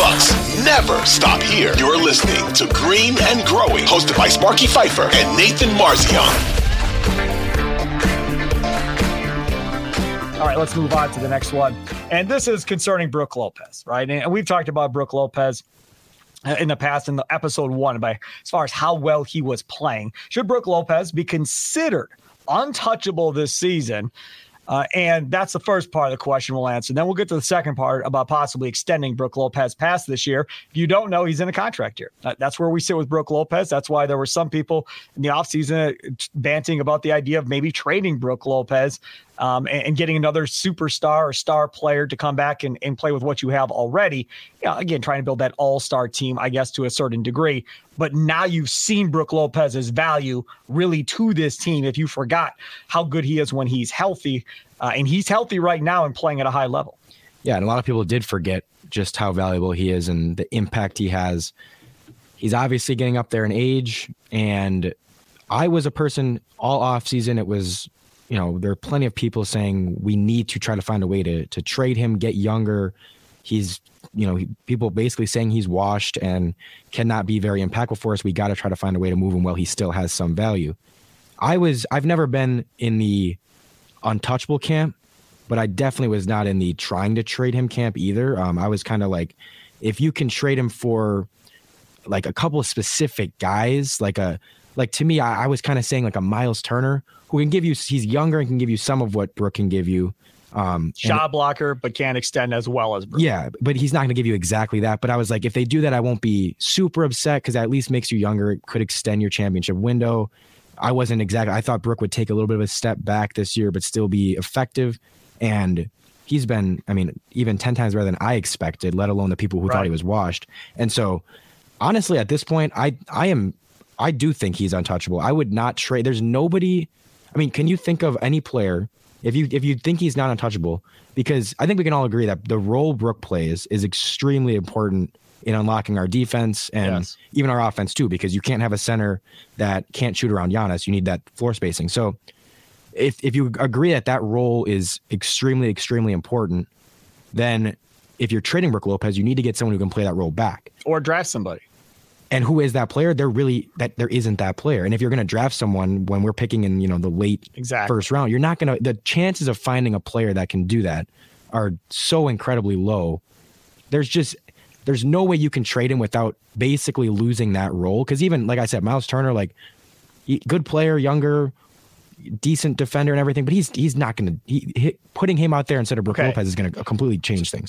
Bucks never stop here. You're listening to Green and Growing, hosted by Sparky Pfeiffer and Nathan Marzion. All right, let's move on to the next one. And this is concerning Brook Lopez, right? And we've talked about Brook Lopez uh, in the past in the episode one by as far as how well he was playing. Should Brook Lopez be considered untouchable this season? Uh, and that's the first part of the question we'll answer. Then we'll get to the second part about possibly extending Brook Lopez past this year. If you don't know, he's in a contract year. that's where we sit with Brook Lopez. That's why there were some people in the offseason banting about the idea of maybe trading Brook Lopez um, and, and, getting another superstar or star player to come back and, and play with what you have already. Yeah, again, trying to build that all star team, I guess, to a certain degree. But now you've seen Brook Lopez's value really to this team. If you forgot how good he is when he's healthy, uh, and he's healthy right now and playing at a high level. Yeah, and a lot of people did forget just how valuable he is and the impact he has. He's obviously getting up there in age, and I was a person all off season. It was you know, there are plenty of people saying we need to try to find a way to to trade him, get younger. He's, you know, he, people basically saying he's washed and cannot be very impactful for us. We got to try to find a way to move him while he still has some value. I was, I've never been in the untouchable camp, but I definitely was not in the trying to trade him camp either. Um, I was kind of like, if you can trade him for like a couple of specific guys, like a like to me, I, I was kind of saying like a Myles Turner who can give you. He's younger and can give you some of what Brook can give you. Um, shot blocker, but can't extend as well as Brook. Yeah, but he's not going to give you exactly that. But I was like, if they do that, I won't be super upset because at least makes you younger. It could extend your championship window. I wasn't exactly. I thought Brook would take a little bit of a step back this year, but still be effective. And he's been, I mean, even ten times better than I expected. Let alone the people who right. thought he was washed. And so, honestly, at this point, I I am I do think he's untouchable. I would not trade. There's nobody. I mean, can you think of any player if you if you think he's not untouchable? Because I think we can all agree that the role Brook plays is extremely important in unlocking our defense and yes. even our offense too. Because you can't have a center that can't shoot around Giannis. You need that floor spacing. So if if you agree that that role is extremely extremely important, then if you're trading Brook Lopez, you need to get someone who can play that role back or draft somebody. And who is that player? There really that there isn't that player. And if you're going to draft someone when we're picking in, you know, the late exactly. first round, you're not going to. The chances of finding a player that can do that are so incredibly low. There's just there's no way you can trade him without basically losing that role. Because even like I said, Myles Turner, like good player, younger, decent defender, and everything, but he's he's not going to. He, putting him out there instead of Brook okay. Lopez is going to completely change things.